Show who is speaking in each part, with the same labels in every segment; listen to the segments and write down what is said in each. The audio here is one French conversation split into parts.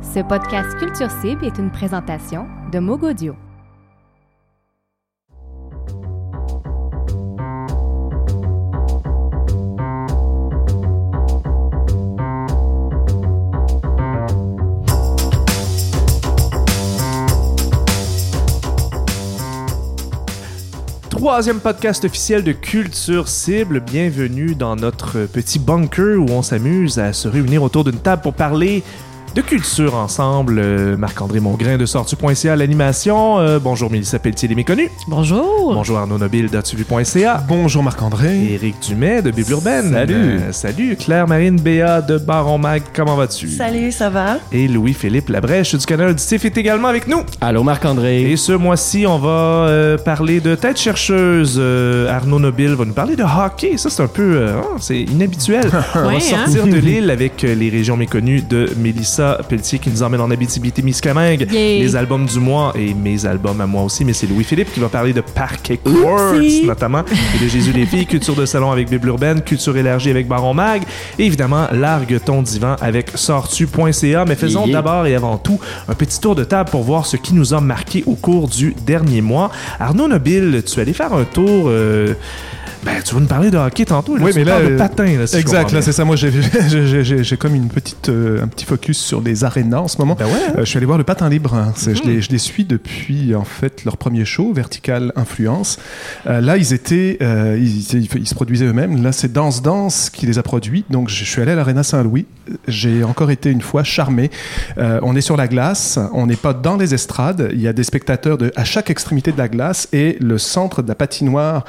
Speaker 1: Ce podcast Culture Cible est une présentation de Mogodio.
Speaker 2: Troisième podcast officiel de Culture Cible. Bienvenue dans notre petit bunker où on s'amuse à se réunir autour d'une table pour parler de culture ensemble. Euh, Marc-André Mongrain de Sortu.ca à l'animation. Euh, bonjour Mélissa Pelletier des Méconnus.
Speaker 3: Bonjour.
Speaker 2: Bonjour Arnaud Nobile d'Atuvu.ca.
Speaker 4: Bonjour Marc-André.
Speaker 2: Éric Dumais de Bible Urbaine.
Speaker 4: Salut.
Speaker 2: Euh, salut. Claire-Marine Béat de Baron Mag. Comment vas-tu?
Speaker 5: Salut, ça va?
Speaker 2: Et Louis-Philippe Labrèche du Canal Auditif est également avec nous.
Speaker 6: Allô Marc-André.
Speaker 2: Et ce mois-ci, on va euh, parler de tête chercheuse. Euh, Arnaud Nobile va nous parler de hockey. Ça, c'est un peu... euh, oh, c'est inhabituel. on va
Speaker 3: Ouais,
Speaker 2: sortir de l'île avec euh, les régions méconnues de Mélissa Pelletier qui nous emmène en Abitibi-Témiscamingue.
Speaker 3: Yay.
Speaker 2: Les albums du mois et mes albums à moi aussi. Mais c'est Louis-Philippe qui va parler de Parquet Quartz, notamment. Et de Jésus les filles, Culture de salon avec Bible Urbaine, Culture élargie avec Baron Mag. Et évidemment, Largue ton divan avec sortu.ca. Mais faisons
Speaker 6: Yeah.
Speaker 2: d'abord et avant tout un petit tour de table pour voir ce qui nous a marqué au cours du dernier mois. Arnaud Nobile, tu es allé faire un tour. euh, ben, tu vas nous parler de hockey tantôt. Là,
Speaker 4: Oui, mais là,
Speaker 2: de
Speaker 4: euh,
Speaker 2: patin. Là, si
Speaker 4: exact, là c'est ça. Moi, j'ai- comme une petite, euh, un petit focus sur les arénas en ce moment.
Speaker 2: Ben ouais, hein.
Speaker 4: Euh, je suis allé voir le patin libre. hein. Je, les, je les suis depuis en fait leur premier show, Vertical Influence. Euh, là, ils étaient, ils, ils- ils se produisaient eux-mêmes. Là, c'est Danse Danse qui les a produits. Donc, je suis allé à l'Arena Saint-Louis. J'ai encore été une fois charmé. On est sur la glace. On n'est pas dans les estrades. Il y a des spectateurs de, à chaque extrémité de la glace et le centre de la patinoire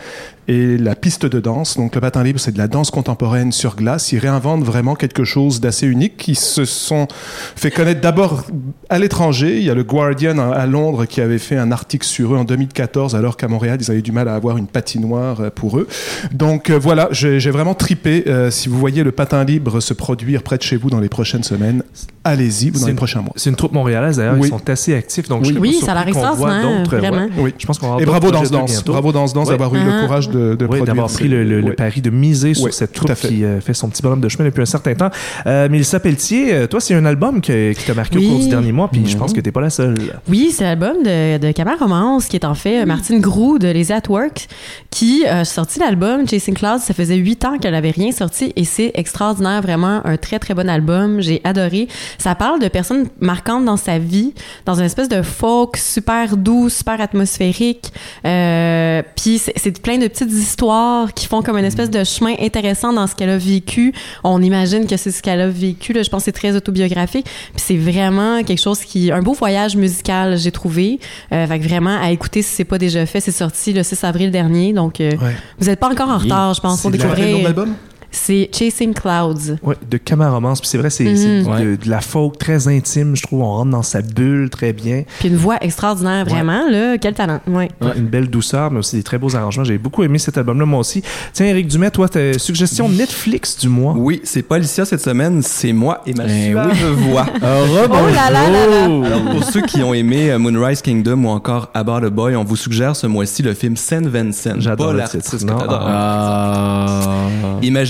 Speaker 4: et la piste de danse. Donc le patin libre, c'est de la danse contemporaine sur glace. Ils réinventent vraiment quelque chose d'assez unique qui se sont fait connaître d'abord à l'étranger. Il y a le Guardian à Londres qui avait fait un article sur eux en 2014 alors qu'à Montréal, ils avaient du mal à avoir une patinoire euh, pour eux. Donc euh, voilà, j'ai j'ai vraiment tripé. Euh, si vous voyez le patin libre se produire près de chez vous dans les prochaines semaines, allez-y dans les
Speaker 2: une-
Speaker 4: prochains mois.
Speaker 2: C'est une troupe montréalaise d'ailleurs,
Speaker 4: Oui.
Speaker 2: ils sont assez actifs. Donc je
Speaker 3: Oui.
Speaker 2: serais
Speaker 3: Oui, ça a
Speaker 2: voit
Speaker 3: extraordinaire,
Speaker 2: d'autres,
Speaker 3: vraiment.
Speaker 2: ouais.
Speaker 4: Oui.
Speaker 2: Je pense qu'on
Speaker 4: Et bravo Danse Danse. Bravo Danse Danse
Speaker 2: Ouais.
Speaker 4: d'avoir eu
Speaker 3: Ah.
Speaker 4: le courage de, de
Speaker 2: Oui,
Speaker 4: produire.
Speaker 2: d'avoir pris le, le- le
Speaker 4: Ouais.
Speaker 2: pari de miser sur cette troupe
Speaker 4: fait.
Speaker 2: qui euh, fait son petit bonhomme de chemin depuis un certain temps. Euh, Mélissa Pelletier, euh, toi, c'est un album que- qui t'a marqué au cours du dernier mois, puis je
Speaker 6: Mhm.
Speaker 2: pense que t'es pas la seule.
Speaker 3: Oui, c'est l'album de, de Camara Romance qui est en fait euh, Martine Groux de Les At Work qui a sorti l'album Chasing Clouds. Ça faisait huit ans qu'elle avait rien sorti et c'est extraordinaire, vraiment un très très bon album. J'ai adoré. Ça parle de personnes marquantes dans sa vie, dans une espèce de folk super doux, super atmosphérique. Euh, Puis c'est- plein de petites histoires qui font comme une espèce de chemin intéressant dans ce qu'elle a vécu. On imagine que c'est ce qu'elle a vécu. Là. Je pense que c'est très autobiographique. Puis c'est vraiment quelque chose qui... Un beau voyage musical, j'ai trouvé. Euh, fait que vraiment, à écouter si c'est pas déjà fait. C'est sorti le 6 avril dernier. Donc, euh,
Speaker 2: Ouais.
Speaker 3: vous n'êtes pas encore en retard, je pense, pour découvrir.
Speaker 4: l'album
Speaker 3: C'est Chasing Clouds.
Speaker 2: Ouais, de Camaromance. Puis c'est vrai, c'est
Speaker 3: Mhm.
Speaker 2: c'est de, la folk très intime, je trouve. On rentre dans sa bulle très bien.
Speaker 3: Puis une voix extraordinaire, vraiment. Là, quel talent. Ouais.
Speaker 2: Ouais, Une belle douceur, mais aussi des très beaux arrangements. J'ai beaucoup aimé cet album-là, moi aussi. Tiens, Eric Dumais, toi, ta suggestion Netflix du mois?
Speaker 7: Oui, c'est pas Alicia cette semaine, c'est moi et ma
Speaker 6: Eh
Speaker 7: suave voix.
Speaker 3: Oh là là là là!
Speaker 7: Alors pour ceux qui ont aimé euh, Moonrise Kingdom ou encore About a Boy, on vous suggère ce mois-ci le film Saint Vincent.
Speaker 2: J'adore
Speaker 7: l'artiste que t'adores.
Speaker 6: Ah.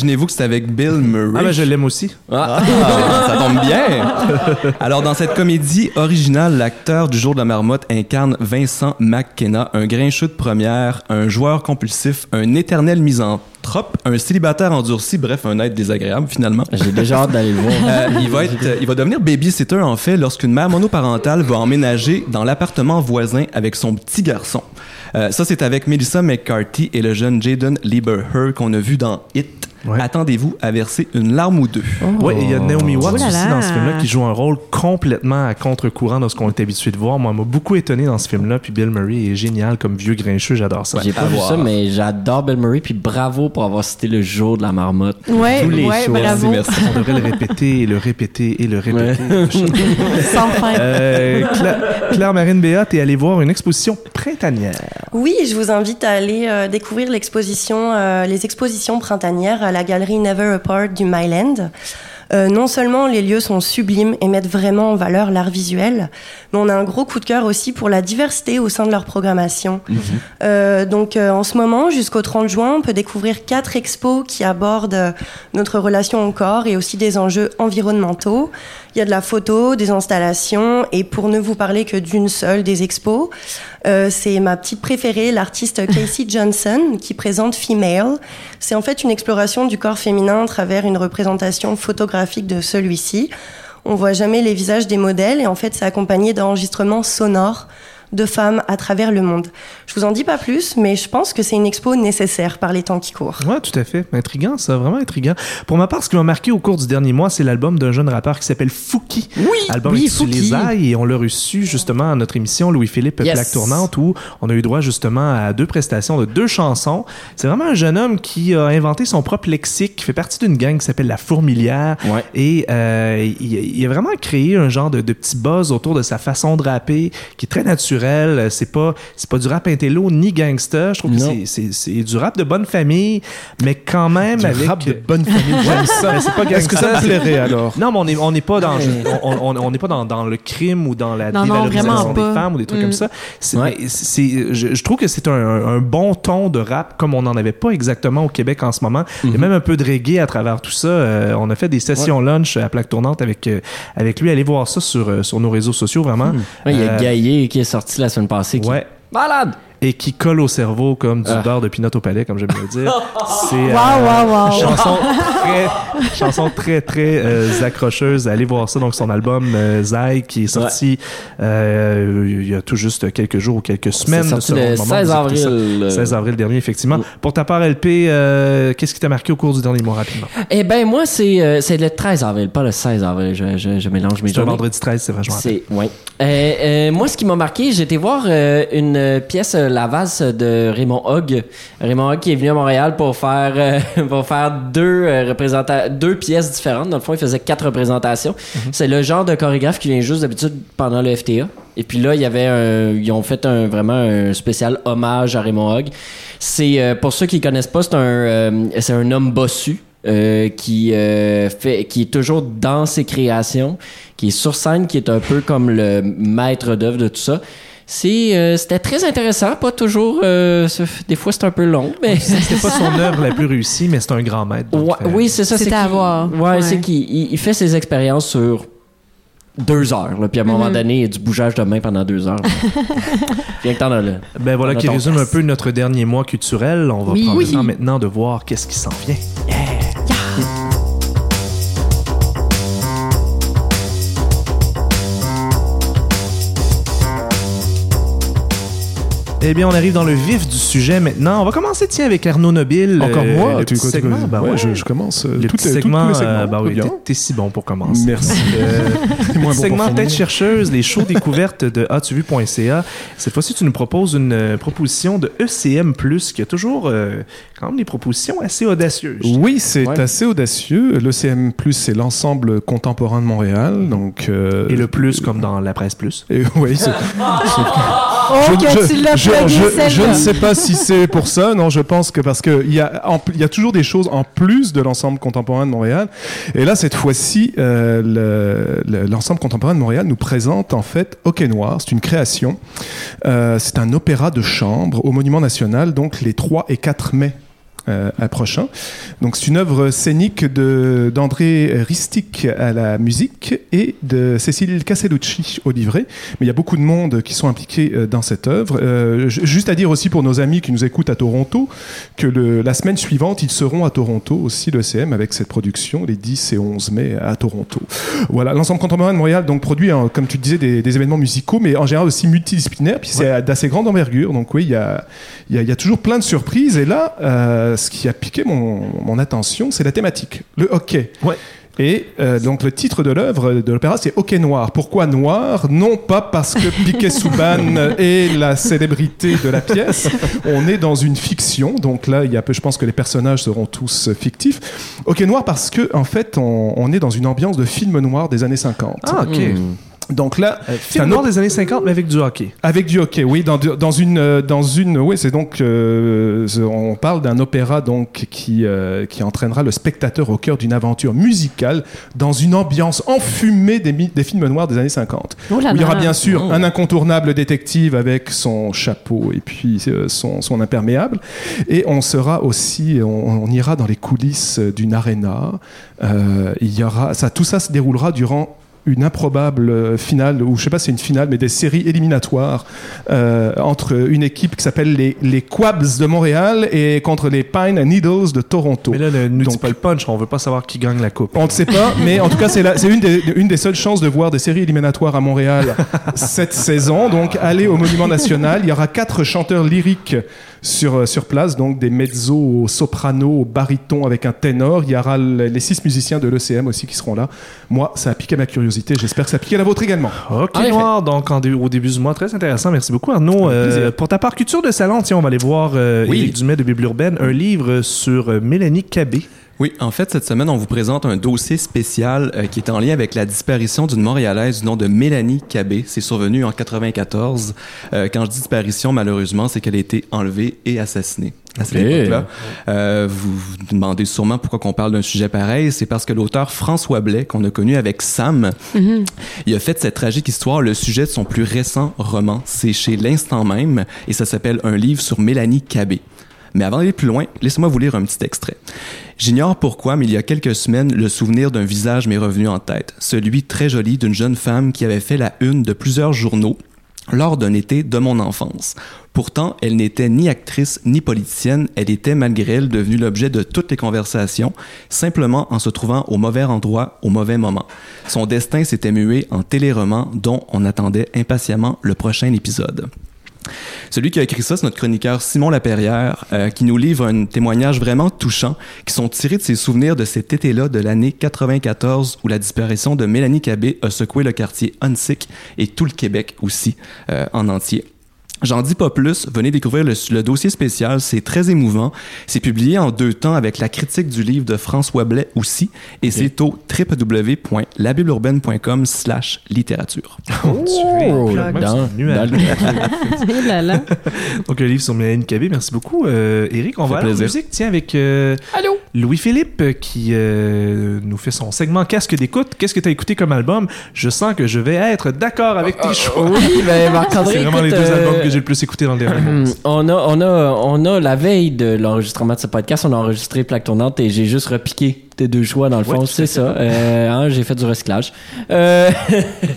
Speaker 7: Imaginez-vous que c'est avec Bill Murray?
Speaker 2: Ah, ben, je l'aime aussi.
Speaker 7: Ah, ça tombe bien. Alors, dans cette comédie originale, l'acteur du jour de la marmotte incarne Vincent McKenna, un grincheux de première, un joueur compulsif, un éternel misanthrope, un célibataire endurci, bref, un être désagréable finalement.
Speaker 6: J'ai déjà hâte d'aller le voir.
Speaker 7: Euh, il va être, il va devenir babysitter en fait lorsqu'une mère monoparentale va emménager dans l'appartement voisin avec son petit garçon. Euh, ça, c'est avec Melissa McCarthy et le jeune Jaden Lieberher qu'on a vu dans It.
Speaker 2: Ouais.
Speaker 7: Attendez-vous à verser une larme ou deux.
Speaker 2: Ouais, et il y a Naomi Watts
Speaker 3: Oh là
Speaker 2: aussi dans ce film-là qui joue un rôle complètement à contre-courant de ce qu'on est habitué de voir. Moi, m'a beaucoup étonné dans ce film-là. Puis Bill Murray est génial comme vieux grincheux, j'adore ça.
Speaker 6: J'ai pas
Speaker 7: à
Speaker 6: vu
Speaker 7: voir.
Speaker 6: ça, mais j'adore Bill Murray. Puis bravo pour avoir cité le jour de la marmotte.
Speaker 3: Ouais,
Speaker 6: Tous les
Speaker 3: ouais,
Speaker 6: shows.
Speaker 3: bravo.
Speaker 7: Merci, merci.
Speaker 2: On devrait le répéter et le répéter et le répéter.
Speaker 3: Sans fin.
Speaker 2: Euh, Cla- Claire-Marine Béat, t'es allée voir une exposition printanière.
Speaker 5: Oui, je vous invite à aller euh, découvrir l'exposition, euh, les expositions printanières à la galerie Never Apart du Myland. Euh, non seulement les lieux sont sublimes et mettent vraiment en valeur l'art visuel, mais on a un gros coup de cœur aussi pour la diversité au sein de leur programmation. Euh, donc euh, en ce moment, jusqu'au 30 juin, on peut découvrir quatre expos qui abordent euh, notre relation au corps et aussi des enjeux environnementaux. Il y a de la photo, des installations, et pour ne vous parler que d'une seule des expos, euh, c'est ma petite préférée, l'artiste Casey Johnson, qui présente Female. C'est en fait une exploration du corps féminin à travers une représentation photographique de celui-ci. On voit jamais les visages des modèles, et en fait, c'est accompagné d'enregistrements sonores de femmes à travers le monde. Je vous en dis pas plus, mais je pense que c'est une expo nécessaire par les temps qui courent.
Speaker 2: Ouais, tout à fait. Intriguant, ça, vraiment intriguant. Pour ma part, ce qui m'a marqué au cours du dernier mois, c'est l'album d'un jeune rappeur qui s'appelle Fouki.
Speaker 3: Oui,
Speaker 2: Album
Speaker 3: oui,
Speaker 2: intitulé
Speaker 3: Fouki.
Speaker 2: Zaï, et on l'a reçu justement à notre émission Louis-Philippe
Speaker 6: Yes.
Speaker 2: Plaque Tournante où on a eu droit justement à deux prestations de deux chansons. C'est vraiment un jeune homme qui a inventé son propre lexique, qui fait partie d'une gang qui s'appelle La Fourmilière.
Speaker 6: Ouais.
Speaker 2: Et euh, il, il a vraiment créé un genre de, de petit buzz autour de sa façon de rapper qui est très naturel. C'est pas c'est pas du rap intello ni gangsta. Je trouve que
Speaker 6: Non.
Speaker 2: c'est- c'est c'est du rap de bonne famille, mais quand même
Speaker 4: Du
Speaker 2: avec
Speaker 4: rap de bonne famille, j'aime ça.
Speaker 2: Mais c'est pas
Speaker 4: Est-ce que ça me plairait alors?
Speaker 2: Non, mais on n'est on n'est pas dans on, on, on n'est pas dans, dans le crime ou dans la
Speaker 3: Non,
Speaker 2: dévalorisation des femmes ou des trucs
Speaker 3: Mm.
Speaker 2: comme ça. C'est,
Speaker 6: Ouais.
Speaker 2: c'est, je, je trouve que c'est un, un bon ton de rap comme on n'en avait pas exactement au Québec en ce moment. Il y a même un peu de reggae à travers tout ça. Euh, on a fait des sessions lunch à plaque tournante avec euh, avec lui. Allez voir ça sur euh, sur nos réseaux sociaux vraiment.
Speaker 6: Ouais, il y a
Speaker 2: Euh,
Speaker 6: Gaillé qui est sorti la semaine passée. Qui...
Speaker 2: Ouais.
Speaker 6: Malade!
Speaker 2: Et qui colle au cerveau comme du
Speaker 6: Ah.
Speaker 2: beurre de pinot au palais, comme j'aime bien le dire. C'est euh,
Speaker 3: waouh, waouh.
Speaker 2: chanson très, chanson très très euh, accrocheuse. Allez voir ça. Donc son album euh, Zai qui est sorti euh, il y a tout juste quelques jours ou quelques semaines.
Speaker 6: Sorti
Speaker 2: selon
Speaker 6: le
Speaker 2: le moment où
Speaker 6: 16
Speaker 2: vous écoutez ça.
Speaker 6: avril. euh.
Speaker 2: 16 avril dernier, effectivement.
Speaker 6: Mm.
Speaker 2: Pour ta part, LP, euh, qu'est-ce qui t'a marqué au cours du dernier mois rapidement?
Speaker 6: Eh ben moi, c'est euh, c'est le 13 avril, pas le 16 avril. Je, je, je mélange mes journées.
Speaker 2: vendredi 13, c'est vrai, je m'en rappelle.
Speaker 6: C'est ouais. Euh, euh, moi, ce qui m'a marqué, j'ai été voir euh, une euh, pièce euh, La Valse de Raymond Hogg. Raymond Hogg qui est venu à Montréal pour faire euh, pour faire deux euh, deux pièces différentes. Dans le fond, il faisait quatre représentations. C'est le genre de chorégraphe qui vient juste d'habitude pendant le FTA. Et puis là, il y avait un, ils ont fait un vraiment un spécial hommage à Raymond Hogg. C'est euh, pour ceux qui connaissent pas, c'est un euh, c'est un homme bossu. euh, qui fait qui est toujours dans ses créations qui est sur scène qui est un peu comme le maître d'œuvre de tout ça c'est euh, c'était très intéressant pas toujours euh, ce- des fois c'est un peu long mais
Speaker 2: C'était pas son œuvre la plus réussie, mais c'est un grand maître.
Speaker 6: Ouais, oui c'est ça
Speaker 3: C'est à voir.
Speaker 6: ouais,
Speaker 3: Ouais.
Speaker 6: c'est qu'il il- il fait ses expériences sur deux heures là, puis à un moment
Speaker 3: Mhm.
Speaker 6: donné il y a du bougeage de main pendant deux heures Viens que t'en as là
Speaker 2: Ben voilà qui résume un peu notre dernier mois culturel. On va
Speaker 3: Oui.
Speaker 2: prendre
Speaker 3: Oui.
Speaker 2: le temps maintenant de voir qu'est-ce qui s'en vient. Eh bien, on arrive dans le vif du sujet maintenant. On va commencer, tiens, avec Arnaud Nobile.
Speaker 4: Encore
Speaker 2: euh,
Speaker 4: moi
Speaker 2: le
Speaker 4: tu
Speaker 2: petit segment. Ben
Speaker 4: ouais,
Speaker 2: ouais.
Speaker 4: je, je commence. euh,
Speaker 2: Le
Speaker 4: toutes
Speaker 2: petit segment,
Speaker 4: les segments.
Speaker 2: euh, ben oui,
Speaker 4: Bien.
Speaker 2: t'es- si bon pour commencer.
Speaker 4: Merci.
Speaker 2: Euh,
Speaker 4: bon
Speaker 2: segment. Tête chercheuse, les shows découvertes de atuvu.ca. Cette fois-ci, tu nous proposes une euh, proposition de ECM+, qui a toujours euh, quand même des propositions assez audacieuses.
Speaker 4: Oui, c'est
Speaker 6: Ouais.
Speaker 4: assez audacieux. L'ECM+, c'est l'ensemble contemporain de Montréal. Donc, euh,
Speaker 2: Et le plus, comme dans la presse plus.
Speaker 4: et oui, c'est-
Speaker 3: Oh, tu l'as
Speaker 4: je, ne sais pas si c'est pour ça. Non, je pense que parce que il y a, en- il y a toujours des choses en plus de l'ensemble contemporain de Montréal. Et là, cette fois-ci, euh, le- le- l'ensemble contemporain de Montréal nous présente en fait Hockey Noir. C'est une création. Euh, c'est un opéra de chambre au Monument National, donc les 3 et 4 mai. Euh, à prochain. Donc c'est une œuvre scénique de d'André Ristic à la musique et de Cécile Castellucci au livret. Mais il y a beaucoup de monde qui sont impliqués euh, dans cette œuvre. Euh, ju- juste à dire aussi pour nos amis qui nous écoutent à Toronto que le, la semaine suivante, ils seront à Toronto aussi, le CM, avec cette production, les 10 et 11 mai à Toronto. Voilà, l'ensemble contemporain de Montréal donc produit, hein, comme tu le disais, des, des événements musicaux, mais en général aussi multidisciplinaires, puis c'est d'assez grande envergure. Donc oui, il y a, y, a, il y a toujours plein de surprises. Et là, euh, ce qui a piqué mon, mon attention, c'est la thématique, le hockey.
Speaker 2: Ouais.
Speaker 4: Et euh, donc le titre de l'œuvre de l'opéra, c'est Hockey Noir. Pourquoi noir? Non pas parce que Piquet Souban est la célébrité de la pièce. On est dans une fiction, donc là, il y a peu, je pense que les personnages seront tous fictifs. Hockey Noir parce que en fait, on, on est dans une ambiance de film noir des années 50.
Speaker 2: Ah, OK.
Speaker 6: Hmm.
Speaker 4: Donc là,
Speaker 2: Euh,
Speaker 4: c'est
Speaker 2: film
Speaker 4: un
Speaker 2: noir
Speaker 4: autre-
Speaker 2: des années 50, mais avec du hockey.
Speaker 4: avec du hockey, oui, dans, dans une, euh, dans une, oui, c'est donc, euh, on parle d'un opéra donc qui, euh, qui entraînera le spectateur au cœur d'une aventure musicale dans une ambiance enfumée des, films noirs des années 50.
Speaker 3: Oh là
Speaker 4: Où il y aura
Speaker 3: là.
Speaker 4: bien sûr
Speaker 6: Oh.
Speaker 4: un incontournable détective avec son chapeau et puis euh, son, son imperméable. Et on sera aussi, on, on ira dans les coulisses d'une aréna. Euh, il y aura, ça, tout ça se déroulera durant une improbable euh, finale, ou je sais pas si c'est une finale, mais des séries éliminatoires euh, entre une équipe qui s'appelle les, les Quabs de Montréal et contre les Pine and Needles de Toronto.
Speaker 2: Mais là, ne le punch, on veut pas savoir qui gagne la coupe.
Speaker 4: On ne sait pas, mais en tout cas, c'est une des, une des seules chances de voir des séries éliminatoires à Montréal cette saison. Donc, allez au Monument National. Il y aura quatre chanteurs lyriques sur, euh, sur place, donc des mezzos soprano, baryton avec un ténor. Il y aura le- les six musiciens de l'ECM aussi qui seront là. Moi, ça a piqué ma curiosité. J'espère que ça piqué la vôtre également.
Speaker 2: Ok,
Speaker 6: En.
Speaker 2: Noir, donc en au début du mois, très intéressant. Merci beaucoup, Arnaud. Euh, pour ta part culture de salon, tiens, on va aller voir euh,
Speaker 7: Oui.
Speaker 2: Éric Dumais de Bible Urbaine, un livre sur euh, Mélanie Cabé.
Speaker 7: Oui, en fait, cette semaine, on vous présente un dossier spécial euh, qui est en lien avec la disparition d'une Montréalaise du nom de Mélanie Cabé. C'est survenu en 94. Euh, quand je dis disparition, malheureusement, c'est qu'elle a été enlevée et assassinée. À cette époque-là. Euh, vous vous demandez sûrement pourquoi qu'on parle d'un sujet pareil. C'est parce que l'auteur François Blais, qu'on a connu avec Sam, il a fait de cette tragique histoire le sujet de son plus récent roman. C'est chez L'Instant même et ça s'appelle Un livre sur Mélanie Cabé. Mais avant d'aller plus loin, laissez-moi vous lire un petit extrait. J'ignore pourquoi, mais il y a quelques semaines, le souvenir d'un visage m'est revenu en tête. Celui très joli d'une jeune femme qui avait fait la une de plusieurs journaux lors d'un été de mon enfance. Pourtant, elle n'était ni actrice ni politicienne, elle était malgré elle devenue l'objet de toutes les conversations, simplement en se trouvant au mauvais endroit au mauvais moment. Son destin s'était mué en téléroman dont on attendait impatiemment le prochain épisode. Celui qui a écrit ça, c'est notre chroniqueur Simon Laperrière, euh, qui nous livre un témoignage vraiment touchant, qui sont tirés de ses souvenirs de cet été-là de l'année 94, où la disparition de Mélanie Cabé a secoué le quartier Hunsick et tout le Québec aussi, euh, en entier. J'en dis pas plus, venez découvrir le, le dossier spécial, c'est très émouvant. C'est publié en deux temps avec la critique du livre de François Blais aussi, et c'est au www.labibleurbaine.com slash littérature.
Speaker 6: Oh,
Speaker 2: venu à-
Speaker 6: dans
Speaker 3: Eh là là.
Speaker 2: Donc, un livre sur Mélanie Cabé. Merci beaucoup, euh, Éric. On va aller en musique, tiens, avec euh? Louis-Philippe qui euh, nous fait son segment Casque d'écoute. Qu'est-ce que tu as écouté comme album? Je sens que je vais être d'accord avec tes choix.
Speaker 6: Oui, ben Marc-André,
Speaker 2: C'est vraiment les deux
Speaker 6: euh,
Speaker 2: albums que j'ai le plus écouté dans le dernier mois.
Speaker 6: Hum, on a, on a, on a la veille de l'enregistrement de ce podcast, on a enregistré plaque tournante et j'ai juste repiqué tes deux choix dans le fond, c'est ça. Euh, hein, j'ai fait du recyclage. Euh,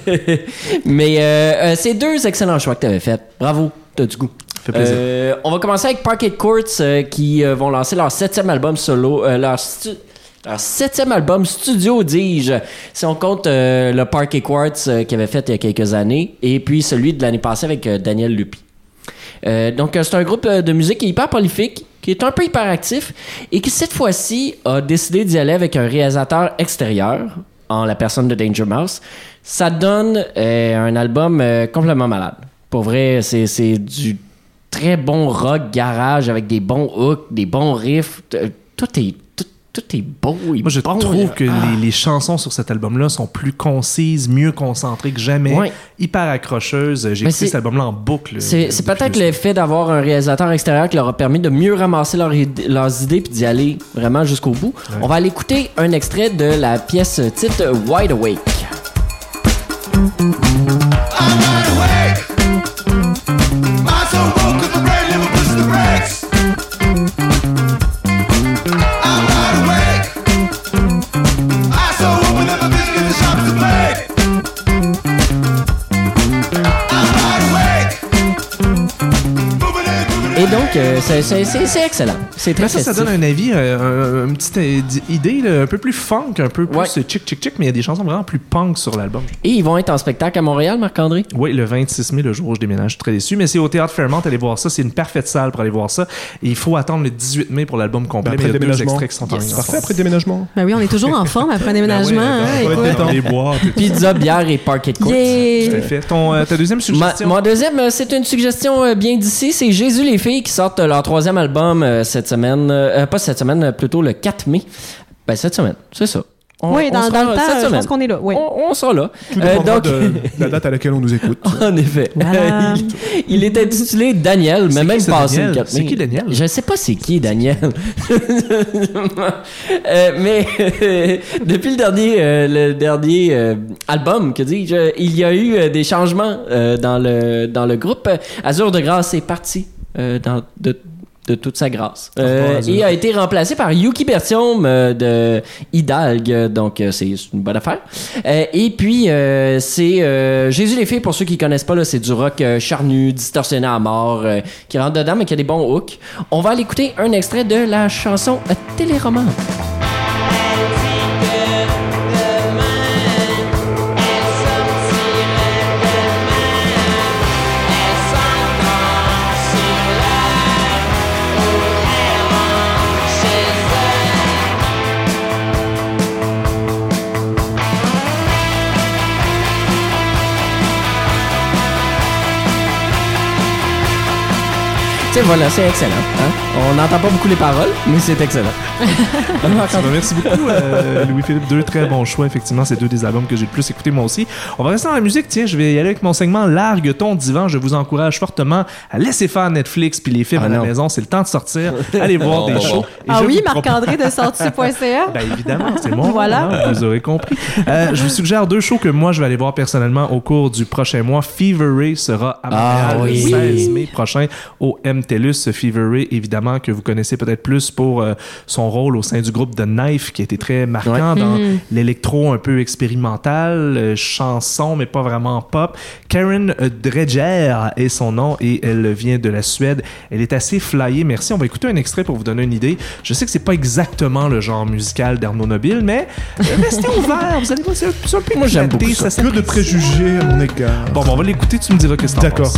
Speaker 6: mais euh, c'est deux excellents choix que tu avais fait. Bravo, t'as du goût.
Speaker 2: Fait plaisir.
Speaker 6: On va commencer avec Parquet Courts qui vont lancer leur septième album solo, leur, leur septième album studio, dis-je. Si on compte euh, le Parquet Quartz euh, qu'il avait fait il y a quelques années et puis celui de l'année passée avec euh, Daniel Lupi. Euh, donc, c'est un groupe de musique qui est hyper prolifique, qui est un peu hyperactif et qui, cette fois-ci, a décidé d'y aller avec un réalisateur extérieur, en la personne de Danger Mouse. Ça donne un album complètement malade. Pour vrai, c'est du très bon rock garage avec des bons hooks, des bons riffs. Tout est, tout, est beau et
Speaker 2: Moi, je
Speaker 6: bon,
Speaker 2: trouve
Speaker 6: là.
Speaker 2: que
Speaker 6: Ah.
Speaker 2: les, les chansons sur cet album-là sont plus concises, mieux concentrées que jamais,
Speaker 6: Ouais.
Speaker 2: hyper accrocheuses. J'ai écouté cet album-là en boucle.
Speaker 6: C'est
Speaker 2: euh,
Speaker 6: c'est peut-être le fait d'avoir un réalisateur extérieur qui leur a permis de mieux ramasser leurs idées puis d'y aller vraiment jusqu'au bout. On va aller écouter un extrait de la pièce titre Wide Awake. C'est- excellent. C'est très
Speaker 2: Mais ça, donne un avis, euh, un- une petite idée là, un peu plus funk, un peu plus
Speaker 6: Ouais.
Speaker 2: chick chick chick, mais il y a des chansons vraiment plus punk sur l'album.
Speaker 6: Et ils vont être en spectacle à Montréal, Marc-André?
Speaker 2: Oui, le 26 mai, le jour où je déménage, je suis très déçu, mais c'est au Théâtre Fairmont, allez voir ça, c'est une parfaite salle pour aller voir ça. Et il faut attendre le 18 mai pour l'album complet,
Speaker 4: Ben, après
Speaker 2: mais il y a
Speaker 4: le
Speaker 2: deux
Speaker 4: déménagement.
Speaker 2: extraits qui sont en ligne.
Speaker 4: Parfait après le déménagement.
Speaker 3: Ben oui, on est toujours en forme après un déménagement.
Speaker 2: Ben
Speaker 3: hein,
Speaker 2: ouais, les bois. tout
Speaker 6: Pizza, bière et Parquet Courts.
Speaker 3: Yeah!
Speaker 2: à fait. Ton, euh, ta deuxième
Speaker 6: Ma-
Speaker 2: suggestion?
Speaker 6: mon deuxième, euh, c'est une suggestion euh, bien d'ici. C'est Jésus les filles qui sortent leur troisième album euh, cette semaine. Euh, pas cette semaine, euh, plutôt le 4 mai. Ben, cette semaine, c'est ça. On-
Speaker 3: Oui, dans, le temps, je pense qu'on est là. Oui.
Speaker 6: On, on sera là.
Speaker 4: Tout
Speaker 6: Euh, donc,
Speaker 4: de la date à laquelle on nous écoute.
Speaker 6: en effet.
Speaker 3: Voilà.
Speaker 6: il, il est intitulé Daniel, mais même passé
Speaker 2: Daniel?
Speaker 6: le 4 mai.
Speaker 2: C'est qui, Daniel?
Speaker 6: Je sais pas c'est qui Daniel. Euh, mais euh, depuis le dernier, euh, le dernier euh, album, que dis-je, il y a eu euh, des changements euh, dans le dans le groupe. Azur de grâce est parti euh, dans de de toute sa grâce. Euh, et a été remplacé par Yuki Bertium euh, de Hidalgue, donc euh, c'est une bonne affaire. Euh, et puis, euh, c'est euh, Jésus les filles, pour ceux qui connaissent pas, là, c'est du rock euh, charnu, distorsionné à mort, euh, qui rentre dedans, mais qui a des bons hooks. On va aller écouter un extrait de la chanson euh, Téléroman. Tu sais, voilà, c'est excellent. hein. On n'entend pas beaucoup les paroles, mais c'est excellent.
Speaker 2: Merci beaucoup, euh, Louis-Philippe. Deux très bons choix, effectivement. C'est deux des albums que j'ai le plus écouté moi aussi. On va rester dans la musique. Tiens, je vais y aller avec mon segment Largue ton divan. Je vous encourage fortement à laisser faire Netflix puis les films
Speaker 7: Ah
Speaker 2: à la maison. C'est le temps de sortir. Allez voir des shows.
Speaker 3: Ah oui, Marc-André de sortie.ca.
Speaker 2: Ben évidemment, c'est mon
Speaker 3: Voilà.
Speaker 2: hein, vous aurez compris. Euh, je vous suggère deux shows que moi je vais aller voir personnellement au cours du prochain mois. Fever Ray sera à
Speaker 6: Ah
Speaker 2: Montréal
Speaker 6: oui.
Speaker 2: le 16 mai prochain au MTELUS. Fever Ray, évidemment, que vous connaissez peut-être plus pour euh, son rôle au sein du groupe The Knife, qui a été très marquant dans l'électro un peu expérimental, euh, chanson, mais pas vraiment pop. Karen Dredger est son nom et elle vient de la Suède. Elle est assez flyée. Merci. On va écouter un extrait pour vous donner une idée. Je sais que c'est pas exactement le genre musical d'Arnaud Nobile, mais euh, restez ouverts. Vous allez voir, c'est un, c'est peu
Speaker 6: Moi, j'aime beaucoup ça.
Speaker 2: ça
Speaker 4: Que de préjugés à mon égard.
Speaker 2: Bon, ben, on va l'écouter, tu me diras que t'en
Speaker 4: D'accord.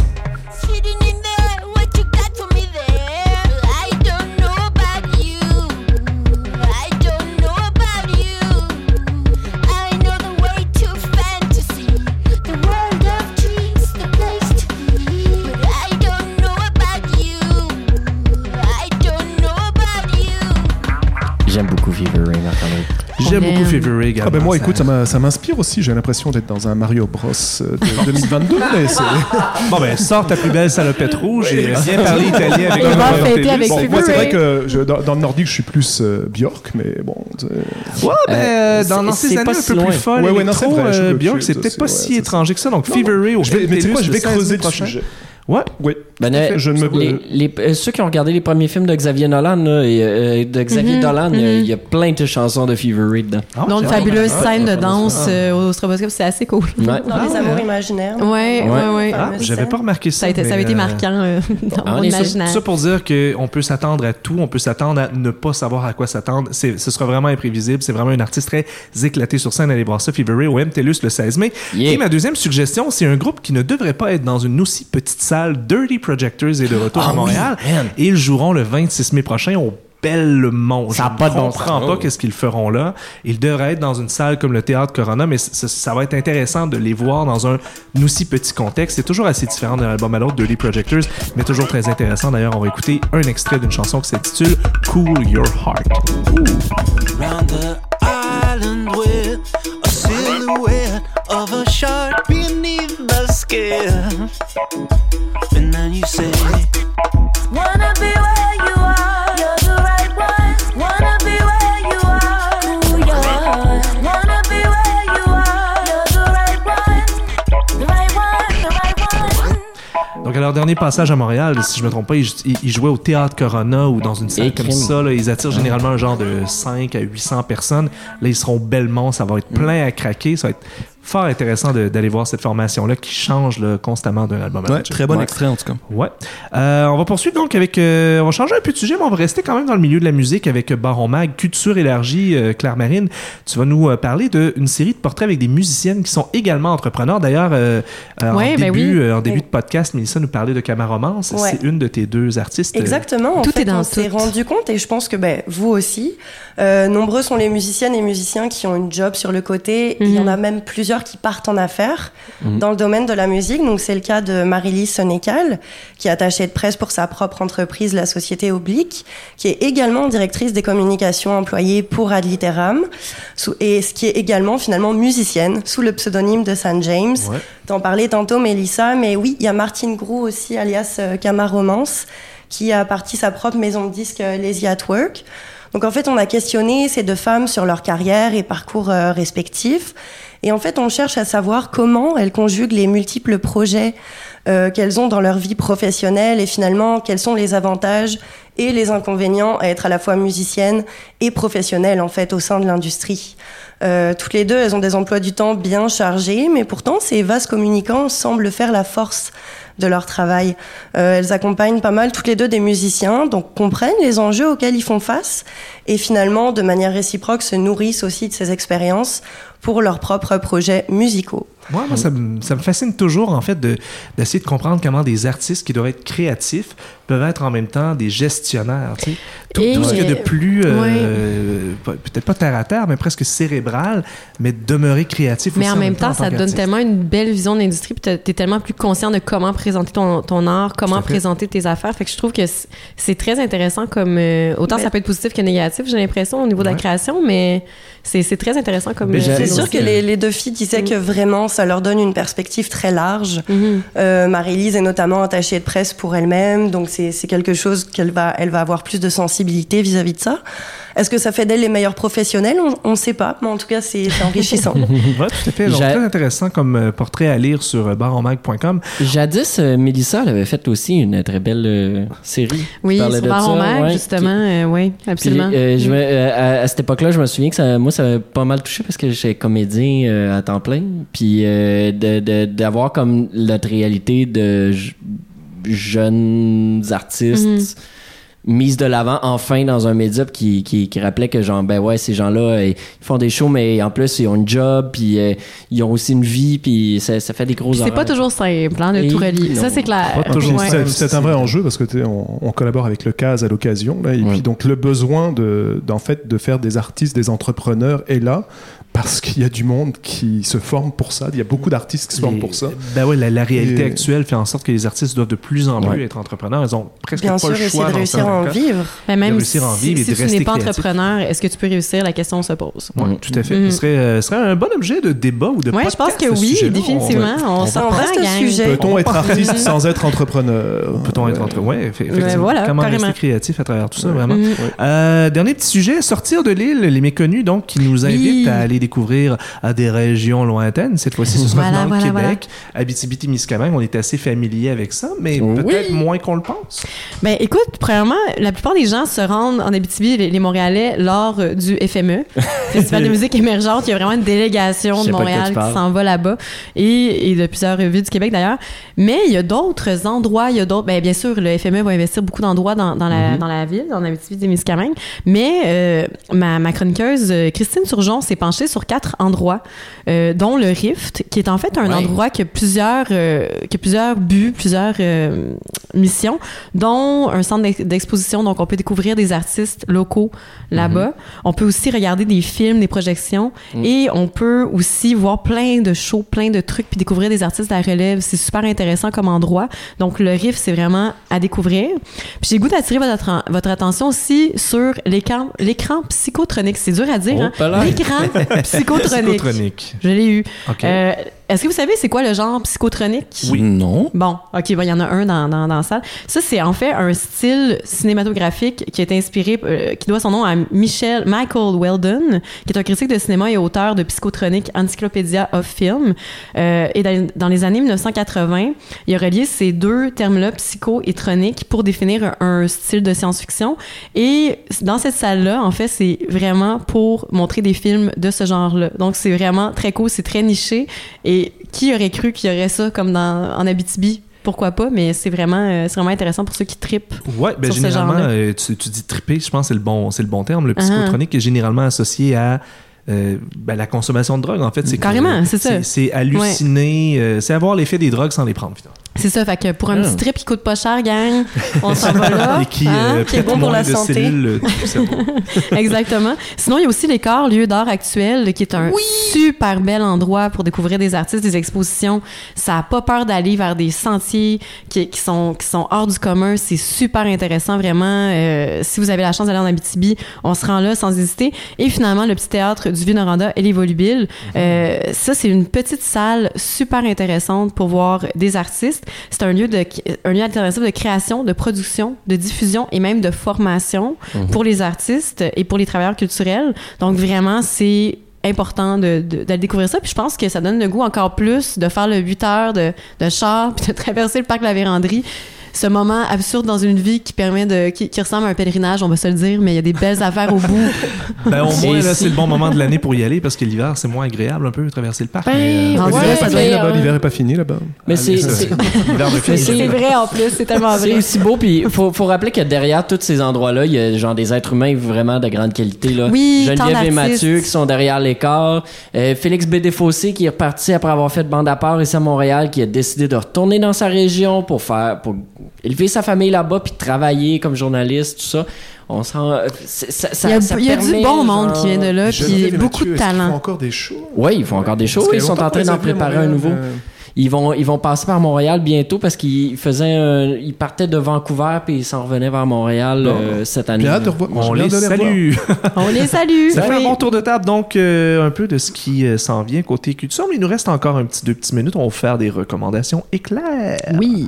Speaker 6: Fever Ray, Marc-André.
Speaker 2: J'aime
Speaker 3: On
Speaker 2: beaucoup. Fever Ray également.
Speaker 4: Ah ben moi,
Speaker 2: Ça-
Speaker 4: écoute, ça m'inspire aussi. J'ai l'impression d'être dans un Mario Bros euh, de 2022. mais c'est-
Speaker 2: Bon, ben, sors ta plus belle salopette rouge et viens parler italien avec le
Speaker 3: va fêter avec
Speaker 4: Bon, moi, c'est vrai que je- dans, dans le nordique, je suis plus euh, Björk, mais bon. c'est-
Speaker 2: Ouais, ben,
Speaker 6: Euh,
Speaker 2: dans, ces
Speaker 6: c'est
Speaker 2: années
Speaker 6: pas
Speaker 2: un
Speaker 6: si
Speaker 2: peu
Speaker 6: loin.
Speaker 2: plus folles,
Speaker 4: Ouais, ouais, non, vrai,
Speaker 2: euh, Björk, c'est peut-être pas si étranger que ça. Donc, Fever Ray au
Speaker 4: Je vais, mais tu sais quoi, je vais
Speaker 2: MTLUS le 16
Speaker 4: creuser le sujet.
Speaker 2: Ouais.
Speaker 4: Oui.
Speaker 6: Ben, euh,
Speaker 4: Je ne me-
Speaker 6: les, les- euh, ceux qui ont regardé les premiers films de Xavier Nolan, là, et, euh, de Xavier Dolan, il y a- il y, a plein de chansons de Fever Ray dedans.
Speaker 2: Ah,
Speaker 3: Donc, une fabuleuse
Speaker 2: Ah,
Speaker 3: scène de danse
Speaker 2: ah.
Speaker 3: euh, au stroboscope, c'est assez cool.
Speaker 6: Ouais.
Speaker 5: Dans
Speaker 2: Ah,
Speaker 5: les
Speaker 2: ouais.
Speaker 5: amours imaginaires.
Speaker 3: Ouais, ouais, ouais.
Speaker 2: Ah, j'avais pas remarqué ça.
Speaker 3: Ça a été, ça
Speaker 2: mais,
Speaker 3: avait été marquant euh, dans mon imaginaire.
Speaker 2: Ça pour dire qu'on peut s'attendre à tout, on peut s'attendre à ne pas savoir à quoi s'attendre. C'est- Ce sera vraiment imprévisible. C'est vraiment un artiste très éclaté sur scène. Allez voir ça, Fever Ray au MTLUS le 16 mai.
Speaker 6: Yeah.
Speaker 2: Et ma deuxième suggestion, c'est un groupe qui ne devrait pas être dans une aussi petite salle. Dirty Projectors est de retour
Speaker 6: Ah
Speaker 2: à Montréal.
Speaker 6: man.
Speaker 2: Et ils joueront le 26 mai prochain au Belmont.
Speaker 6: Ça a
Speaker 2: Je
Speaker 6: pas de
Speaker 2: ne comprends pas qu'est-ce qu'ils feront là. Ils devraient être dans une salle comme le Théâtre Corona, mais ça, ça va être intéressant de les voir dans un aussi petit contexte. C'est toujours assez différent d'un album à l'autre, Dirty Projectors, mais toujours très intéressant. D'ailleurs, on va écouter un extrait d'une chanson qui s'intitule Cool Your Heart.
Speaker 8: round the island with a silhouette of a shark beneath the skin. And then you say,
Speaker 9: Wanna be where you are, you're the right one. Wanna be where you are, who you are. Wanna be where you are, you're the right one. The right one, the right one.
Speaker 2: Donc, à leur dernier passage à Montréal, si je me trompe pas, ils, jouaient au Théâtre Corona ou dans une salle comme ça. là. ils attirent généralement un genre de 5 à 800 personnes. Là, ils seront au Belmont. Ça va être plein à craquer. Ça va être fort intéressant de- d'aller voir cette formation-là qui change là, constamment d'un album à
Speaker 7: Ouais,
Speaker 2: l'autre.
Speaker 7: très bon
Speaker 6: Ouais.
Speaker 7: extrait en tout cas.
Speaker 2: Ouais. Euh, on va poursuivre donc avec. euh, on va changer un peu de sujet, mais on va rester quand même dans le milieu de la musique avec Baron Mag, Culture élargie, euh, Claire Marine. Tu vas nous euh, parler d'une série de portraits avec des musiciennes qui sont également entrepreneurs. D'ailleurs, euh, euh,
Speaker 3: Ouais,
Speaker 2: en,
Speaker 3: ben oui.
Speaker 2: euh, en début de podcast, Mélissa nous parlait de Camaromance.
Speaker 5: Ouais.
Speaker 2: C'est une de tes deux artistes. euh,
Speaker 5: Exactement. En
Speaker 3: Tout
Speaker 5: fait,
Speaker 3: est dans
Speaker 5: on s'est rendu compte, et je pense que ben, vous aussi, euh, nombreux sont les musiciennes et musiciens qui ont une job sur le côté. Il y en
Speaker 3: Mhm.
Speaker 5: a même plusieurs qui partent en affaires dans le domaine de la musique. Donc c'est le cas de Marie-Lise Sénécal, qui est attachée de presse pour sa propre entreprise, la Société Oblique, qui est également directrice des communications employées pour Ad Literam, et ce qui est également finalement musicienne sous le pseudonyme de San James.
Speaker 2: Ouais.
Speaker 5: T'en parlais tantôt, Mélissa, mais oui, il y a Martine Grou aussi, alias euh, Kama Romance, qui a parti sa propre maison de disques euh, Lazy at Work. Donc en fait, on a questionné ces deux femmes sur leur carrière et parcours euh, respectifs. Et en fait, on cherche à savoir comment elles conjuguent les multiples projets euh, qu'elles ont dans leur vie professionnelle et finalement quels sont les avantages et les inconvénients à être à la fois musicienne et professionnelle en fait au sein de l'industrie. Euh, toutes les deux, elles ont des emplois du temps bien chargés, mais pourtant ces vases communicants semblent faire la force de leur travail. Euh, elles accompagnent pas mal toutes les deux des musiciens, donc comprennent les enjeux auxquels ils font face et finalement, de manière réciproque, se nourrissent aussi de ces expériences pour leurs propres projets musicaux.
Speaker 2: Moi, moi ça, me, ça me fascine toujours, en fait, de- d'essayer de, comprendre comment des artistes qui doivent être créatifs peuvent être en même temps des gestionnaires. tu sais. Tout,
Speaker 3: Et-
Speaker 2: tout ce qu'il y a de plus, euh, peut-être pas terre à terre, mais presque cérébral, mais de demeurer créatif
Speaker 3: Mais
Speaker 2: aussi
Speaker 3: en même temps, ça te donne tellement une belle vision de l'industrie, puis tu es tellement plus conscient de comment présenter ton, ton art, comment présenter tes affaires. Fait que je trouve que c'est- très intéressant comme. euh, autant
Speaker 5: Mais-
Speaker 3: ça peut être positif que négatif, j'ai l'impression, au niveau de la création, mais c'est très intéressant comme.
Speaker 2: Mais
Speaker 3: euh,
Speaker 5: sûr que les, les deux filles disaient que vraiment ça leur donne une perspective très large. Euh, Marie-Lise est notamment attachée de presse pour elle-même, donc c'est quelque chose qu'elle va, elle va avoir plus de sensibilité vis-à-vis de ça. Est-ce que ça fait d'elle les meilleurs professionnels On ne sait pas, mais en tout cas c'est enrichissant.
Speaker 2: Ouais, tout à fait. Donc,
Speaker 6: J'a-
Speaker 2: très intéressant comme euh, portrait à lire sur euh, baronmag.com.
Speaker 6: Jadis, euh, Mélissa, elle avait fait aussi une très belle euh, série.
Speaker 3: Oui, sur Baron
Speaker 6: ouais,
Speaker 3: justement. euh, oui,
Speaker 6: Puis,
Speaker 3: absolument.
Speaker 6: euh, je
Speaker 3: Mm.
Speaker 6: me- euh, à, à cette époque-là, je me souviens que ça, moi, ça m'a pas mal touché parce que j'étais comédien euh, à temps plein. Puis euh, de- de- d'avoir comme notre réalité de jeunes artistes
Speaker 3: Mhm.
Speaker 6: mise de l'avant enfin dans un média qui, qui, qui rappelait que genre ben ouais ces gens-là euh, ils font des shows mais en plus ils ont une job puis euh, ils ont aussi une vie puis ça, ça fait des gros
Speaker 3: c'est pas toujours simple hein, de
Speaker 6: Et
Speaker 3: tout relier. Ça, c'est clair. Ouais.
Speaker 4: C'est un vrai enjeu parce que on, on collabore avec le CAS à l'occasion là, et
Speaker 6: Ouais.
Speaker 4: puis donc le besoin de d'en fait de faire des artistes, des entrepreneurs est là parce qu'il y a du monde qui se forme pour ça. Il y a beaucoup d'artistes qui se forment pour ça.
Speaker 2: Ben ouais, la, la réalité
Speaker 4: Et-
Speaker 2: actuelle fait en sorte que les artistes doivent de plus en plus
Speaker 6: Ouais.
Speaker 2: être entrepreneurs. Ils ont presque
Speaker 5: Bien
Speaker 2: pas
Speaker 5: sûr,
Speaker 2: le choix
Speaker 5: de réussir à en vivre.
Speaker 3: Ben, même
Speaker 2: réussir
Speaker 3: si,
Speaker 2: à en vivre et
Speaker 3: si
Speaker 2: de
Speaker 3: tu n'es pas
Speaker 2: créatif.
Speaker 3: entrepreneur, est-ce que tu peux réussir? La question se pose.
Speaker 2: Ouais,
Speaker 6: Mhm.
Speaker 2: tout à fait. Ce, serait, euh, ce serait un bon objet de débat ou de
Speaker 3: Oui, je
Speaker 2: podcast,
Speaker 3: pense que oui, définitivement. On,
Speaker 2: on
Speaker 3: s'en
Speaker 5: vaste
Speaker 3: gang.
Speaker 5: sujet.
Speaker 4: Peut-on être artiste sans être entrepreneur?
Speaker 2: Peut-on être entre... Ouais, eff- effectivement.
Speaker 3: Ouais, voilà,
Speaker 2: Comment rester créatif à travers tout ça, vraiment?
Speaker 3: Mhm.
Speaker 2: Euh, dernier petit sujet, sortir de l'île, les méconnus, donc, qui nous invitent
Speaker 3: Oui.
Speaker 2: à aller découvrir à des régions lointaines. Cette fois-ci, ce sera
Speaker 3: Voilà,
Speaker 2: dans
Speaker 3: voilà,
Speaker 2: le
Speaker 3: voilà.
Speaker 2: Québec, Abitibi-Témiscamingue. On est assez familier avec ça, mais
Speaker 6: Oui.
Speaker 2: peut-être moins qu'on le pense.
Speaker 3: Ben, écoute, premièrement, la plupart des gens se rendent en Abitibi, les, les Montréalais, lors euh, du FME, Festival de musique émergente. Il y a vraiment une délégation de Montréal qui s'en va là-bas et, et de plusieurs villes du Québec d'ailleurs. Mais il y a d'autres endroits, il y a d'autres. Ben, bien sûr, le FME va investir beaucoup d'endroits dans, dans, la, dans la ville, en Abitibi-Témiscamingue. Mais euh, ma, ma chroniqueuse euh, Christine Surgeon s'est penchée sur quatre endroits, euh, dont le Rift, qui est en fait un
Speaker 6: Ouais.
Speaker 3: endroit qui a plusieurs, euh, qui a plusieurs buts, plusieurs euh, missions, dont un centre d'ex- d'exposition. Donc, on peut découvrir des artistes locaux là-bas. On peut aussi regarder des films, des projections.
Speaker 6: Mm.
Speaker 3: Et on peut aussi voir plein de shows, plein de trucs, puis découvrir des artistes à la relève. C'est super intéressant comme endroit. Donc, le Rift, c'est vraiment à découvrir. Puis, j'ai goût d'attirer votre, votre attention aussi sur l'écran l'écran psychotronique. C'est dur à dire,
Speaker 6: Oh,
Speaker 3: hein? L'écran psychotronique.
Speaker 2: Psychotronique.
Speaker 3: Je l'ai eu.
Speaker 2: OK.
Speaker 3: Est-ce que vous savez c'est quoi le genre psychotronique?
Speaker 6: Oui. Non.
Speaker 3: Bon, OK, bon, il y en a un dans, dans, dans la salle. Ça, c'est en fait un style cinématographique qui est inspiré, euh, qui doit son nom à Michel, Michael Weldon, qui est un critique de cinéma et auteur de Psychotronic Encyclopedia of Film. Euh, et dans, dans les années 1980, il a relié ces deux termes-là, psycho et tronique, pour définir un, un style de science-fiction. Et dans cette salle-là, en fait, c'est vraiment pour montrer des films de ce genre-là. Donc, c'est vraiment très cool, c'est très niché. Et qui aurait cru qu'il y aurait ça comme dans, en Abitibi? Pourquoi pas, mais c'est vraiment, euh, c'est vraiment intéressant pour ceux qui tripent.
Speaker 2: Ouais, ben
Speaker 3: sur ce
Speaker 2: généralement, euh, tu, tu dis triper, je pense que c'est le bon, c'est le bon terme. Le
Speaker 3: Ah.
Speaker 2: psychotronique est généralement associé à euh, ben, la consommation de drogue. En fait, c'est
Speaker 3: Carrément, c'est ça.
Speaker 2: C'est halluciner, c'est avoir l'effet des drogues sans les prendre. finalement.
Speaker 3: C'est ça, fait que pour un
Speaker 6: Ah.
Speaker 3: petit trip qui coûte pas cher, gang, on s'en va là.
Speaker 2: Et qui,
Speaker 3: hein?
Speaker 2: euh,
Speaker 5: qui est bon pour la santé.
Speaker 2: cellules, euh.
Speaker 3: Exactement. Sinon, il y a aussi l'écart, lieu d'art actuel, qui est un super bel endroit pour découvrir des artistes, des expositions. Ça a pas peur d'aller vers des sentiers qui, qui sont, qui sont hors du commun. C'est super intéressant, vraiment. Euh, si vous avez la chance d'aller en Abitibi, on se rend là sans hésiter. Et finalement, le petit théâtre du Vieux-Noranda et les Volubiles. Euh, ça, c'est une petite salle super intéressante pour voir des artistes. C'est un lieu de, un lieu alternatif de création, de production, de diffusion et même de formation pour les artistes et pour les travailleurs culturels. Donc vraiment, c'est important de- de- d'aller découvrir ça. Puis je pense que ça donne le goût encore plus de faire le 8 heures de, de char puis de traverser le parc de la Vérandrie ce moment absurde dans une vie qui permet de, qui, qui ressemble à un pèlerinage, on va se le dire, mais il y a des belles affaires au bout.
Speaker 2: Ben, au moins, là, c'est le bon moment de l'année pour y aller parce que l'hiver, c'est moins agréable un peu traverser le parc.
Speaker 6: Ben,
Speaker 2: mais, euh,
Speaker 3: en vrai,
Speaker 4: ça doit là-bas.
Speaker 6: euh,
Speaker 4: L'hiver est pas fini là-bas.
Speaker 6: Mais c'est c'est-
Speaker 3: vrai en plus, c'est tellement
Speaker 6: C'est aussi beau, puis faut, faut rappeler que derrière tous ces endroits-là, il y a genre des êtres humains vraiment de grande qualité. Là.
Speaker 3: Oui,
Speaker 6: Geneviève et. Mathieu qui sont derrière l'écart. Euh, Félix B. Desfossés qui est reparti après avoir fait bande à part ici à Montréal, qui a décidé de retourner dans sa région pour faire pour élever sa famille là-bas puis travailler comme journaliste, tout ça. On sent... c'est- Ça, ça,
Speaker 3: Il y a,
Speaker 6: ça
Speaker 3: il y a
Speaker 6: permet,
Speaker 3: du bon monde
Speaker 6: genre-
Speaker 3: qui vient de là, puis beaucoup
Speaker 4: Mathieu,
Speaker 3: de
Speaker 4: est-ce qu'ils font
Speaker 3: talent.
Speaker 4: encore des shows?
Speaker 6: Oui, ils font encore des shows. Ils sont en train d'en préparer un nouveau.
Speaker 4: euh,
Speaker 6: Ils vont, ils vont passer par Montréal bientôt parce qu'ils faisaient un- ils partaient de Vancouver puis ils s'en revenaient vers Montréal
Speaker 4: Bon.
Speaker 6: euh, cette année.
Speaker 2: On les salue.
Speaker 3: On les salue.
Speaker 2: Ça fait un bon tour de table, donc euh, un peu de ce qui euh, s'en vient côté culture. Mais il nous reste encore un petit deux petites minutes. On va faire des recommandations éclairs.
Speaker 3: Oui.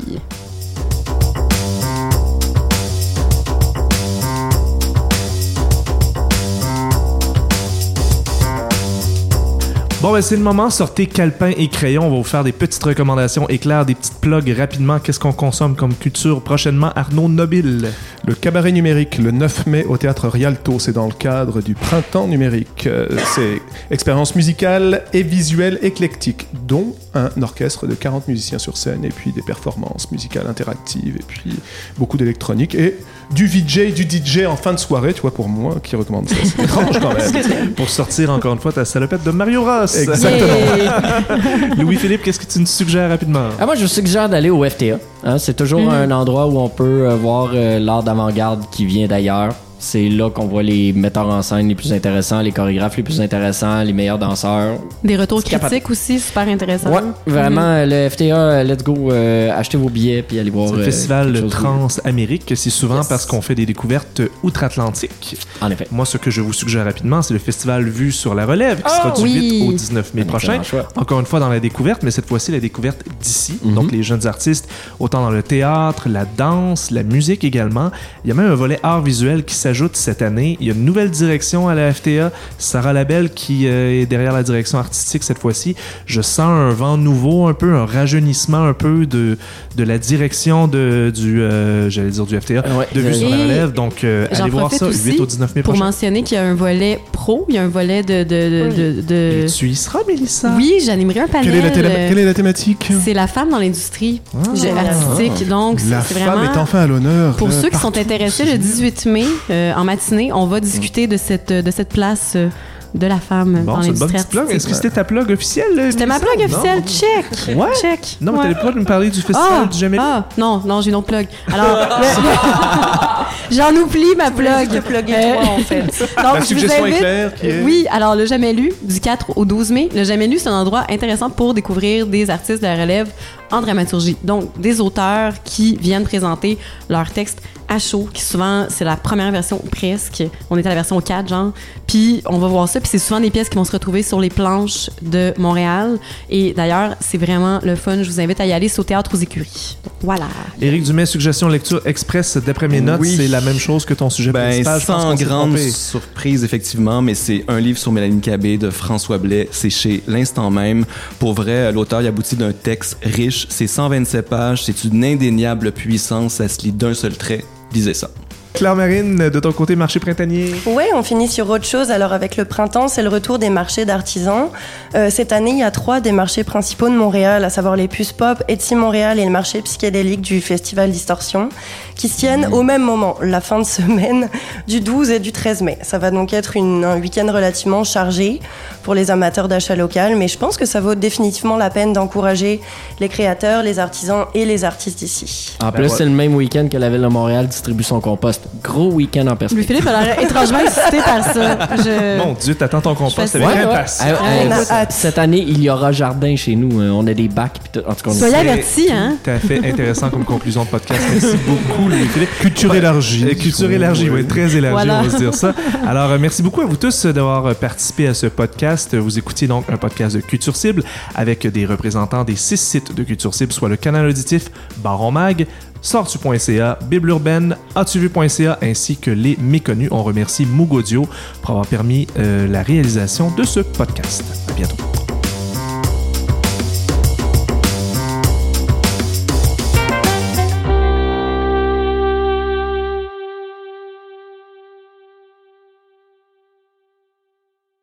Speaker 2: Bon, ben c'est le moment. Sortez calepin et crayon. On va vous faire des petites recommandations éclairs, des petites plugs rapidement. Qu'est-ce qu'on consomme comme culture prochainement? Arnaud Nobile.
Speaker 4: Le cabaret numérique, le 9 mai au théâtre Rialto, c'est dans le cadre du printemps numérique. Euh, c'est expérience musicale et visuelle éclectique, dont un orchestre de 40 musiciens sur scène, et puis des performances musicales interactives, et puis beaucoup d'électronique, et du VJ, du DJ en fin de soirée, tu vois, pour moi, qui recommande ça. C'est étrange quand même.
Speaker 2: Pour sortir encore une fois ta salopette de Mario Ross.
Speaker 4: Exactement.
Speaker 2: Louis-Philippe, qu'est-ce que tu nous suggères rapidement?
Speaker 6: Ah, moi, je vous suggère d'aller au FTA. hein. C'est toujours
Speaker 3: Mhm.
Speaker 6: un endroit où on peut euh, voir euh, l'art d'avant-garde qui vient d'ailleurs. C'est là qu'on voit les metteurs en scène les plus intéressants, les chorégraphes les plus intéressants, les meilleurs danseurs.
Speaker 3: Des retours
Speaker 6: C'est capable.
Speaker 3: critiques aussi, super intéressants.
Speaker 6: Ouais, vraiment, euh, le FTA, let's go, euh, achetez vos billets puis allez voir.
Speaker 2: C'est le
Speaker 6: euh,
Speaker 2: festival Trans-Amérique. C'est souvent
Speaker 6: Yes.
Speaker 2: parce qu'on fait des découvertes outre-Atlantique.
Speaker 6: En effet.
Speaker 2: Moi, ce que je vous suggère rapidement, c'est le festival Vue sur la Relève qui sera du
Speaker 3: oui.
Speaker 2: 8 au 19 mai
Speaker 6: Un
Speaker 2: prochain. Encore une fois dans la découverte, mais cette fois-ci la découverte d'ici.
Speaker 6: Mhm.
Speaker 2: Donc les jeunes artistes, autant dans le théâtre, la danse, la musique également. Il y a même un volet art visuel qui s'ajoute cette année. Il y a une nouvelle direction à la FTA. Sarah Labelle qui euh, est derrière la direction artistique cette fois-ci. Je sens un vent nouveau, un peu un rajeunissement un peu de, de la direction de, du, euh, j'allais dire du FTA,
Speaker 6: Ouais,
Speaker 2: de Vue sur la Relève. Donc euh, allez voir ça
Speaker 3: aussi
Speaker 2: 8 au 19 mai
Speaker 3: Pour
Speaker 2: prochain.
Speaker 3: mentionner qu'il y a un volet pro, il y a un volet de. de, de, de-
Speaker 2: Et
Speaker 3: de-
Speaker 2: tu y seras, Mélissa?
Speaker 3: Oui, j'animerai un panel.
Speaker 4: Quelle est, la télé-
Speaker 3: euh,
Speaker 4: quelle est la thématique?
Speaker 3: C'est la femme dans l'industrie
Speaker 2: Ah.
Speaker 3: artistique. Donc, c'est
Speaker 4: La femme
Speaker 3: vraiment.
Speaker 4: est enfin à l'honneur.
Speaker 3: Pour
Speaker 4: euh,
Speaker 3: ceux qui
Speaker 4: partout.
Speaker 3: sont intéressés, le 18 mai, euh, en matinée, on va discuter de cette, de cette place euh, de la femme
Speaker 2: Bon,
Speaker 3: dans
Speaker 2: c'est une bonne
Speaker 3: l'industrie
Speaker 2: plug.
Speaker 3: artistique.
Speaker 2: Est-ce que c'était ta plug officielle?
Speaker 3: C'était ma plug
Speaker 2: Non?
Speaker 3: officielle. Check.
Speaker 2: Ouais?
Speaker 3: Check.
Speaker 2: Non, mais t'allais pas nous parler du festival
Speaker 3: Ah,
Speaker 2: du Jamais
Speaker 3: ah, non, non, j'ai une autre plug. Alors, le- j'en oublie ma plug.
Speaker 5: te plugger
Speaker 3: Euh,
Speaker 5: toi, en fait.
Speaker 3: Donc,
Speaker 4: La
Speaker 3: je vous
Speaker 4: suggestion
Speaker 3: invite-
Speaker 4: éclair qui est.
Speaker 3: Oui, alors le Jamais lu, du 4 au 12 mai. Le Jamais lu, c'est un endroit intéressant pour découvrir des artistes de la relève en dramaturgie. Donc, des auteurs qui viennent présenter leurs textes à chaud, qui souvent, c'est la première version presque. On est à la version 4, genre. Puis, on va voir ça. Puis, c'est souvent des pièces qui vont se retrouver sur les planches de Montréal. Et d'ailleurs, c'est vraiment le fun. Je vous invite à y aller. C'est au Théâtre aux Écuries. Donc, voilà.
Speaker 2: Éric Dumais, suggestion lecture express. D'après mes notes,
Speaker 7: Oui.
Speaker 2: c'est la même chose que ton sujet
Speaker 7: Ben,
Speaker 2: principal.
Speaker 7: Sans grande surprise, effectivement, mais c'est un livre sur Mélanie Cabé de François Blais. C'est chez L'Instant même. Pour vrai, l'auteur y aboutit d'un texte riche. C'est 127 pages. C'est une indéniable puissance. Ça se lit d'un seul trait. Lisez ça.
Speaker 2: Claire Marine, de ton côté, marché printanier.
Speaker 5: Ouais, on finit sur autre chose. Alors avec le printemps, c'est le retour des marchés d'artisans. Euh, cette année, il y a trois des marchés principaux de Montréal, à savoir les puces pop, Etsy Montréal et le marché psychédélique du Festival Distorsion, qui se tiennent au même moment, la fin de semaine du 12 et du 13 mai. Ça va donc être une- un week-end relativement chargé pour les amateurs d'achat local, mais je pense que ça vaut définitivement la peine d'encourager les créateurs, les artisans et les artistes ici.
Speaker 6: En
Speaker 2: Ben
Speaker 6: plus,
Speaker 2: ouais.
Speaker 6: c'est le même week-end que la ville de Montréal distribue son compost. Gros week-end en perspective.
Speaker 3: Louis-Philippe a l'air étrangement excité par ça. Je...
Speaker 2: Mon Dieu, t'attends ton compost avec impatience.
Speaker 6: Cette année, il y aura jardin chez nous. Euh, On a des bacs. pis tout. En tout cas, on
Speaker 3: Soyez avertis, hein?
Speaker 2: Tout à fait intéressant comme conclusion de podcast. Merci beaucoup, Louis-Philippe.
Speaker 4: Culture élargie.
Speaker 2: Culture élargie, oui, très élargie,
Speaker 3: Voilà.
Speaker 2: on va se dire ça. Alors, euh, merci beaucoup à vous tous d'avoir euh, participé à ce podcast. Vous écoutiez donc un podcast de Culture Cible avec des représentants des six sites de Culture Cible, soit le canal auditif Baron Mag, sortu.ca, Bible Urbaine, ainsi que les méconnus. On remercie Moog Audio pour avoir permis euh, la réalisation de ce podcast. À bientôt.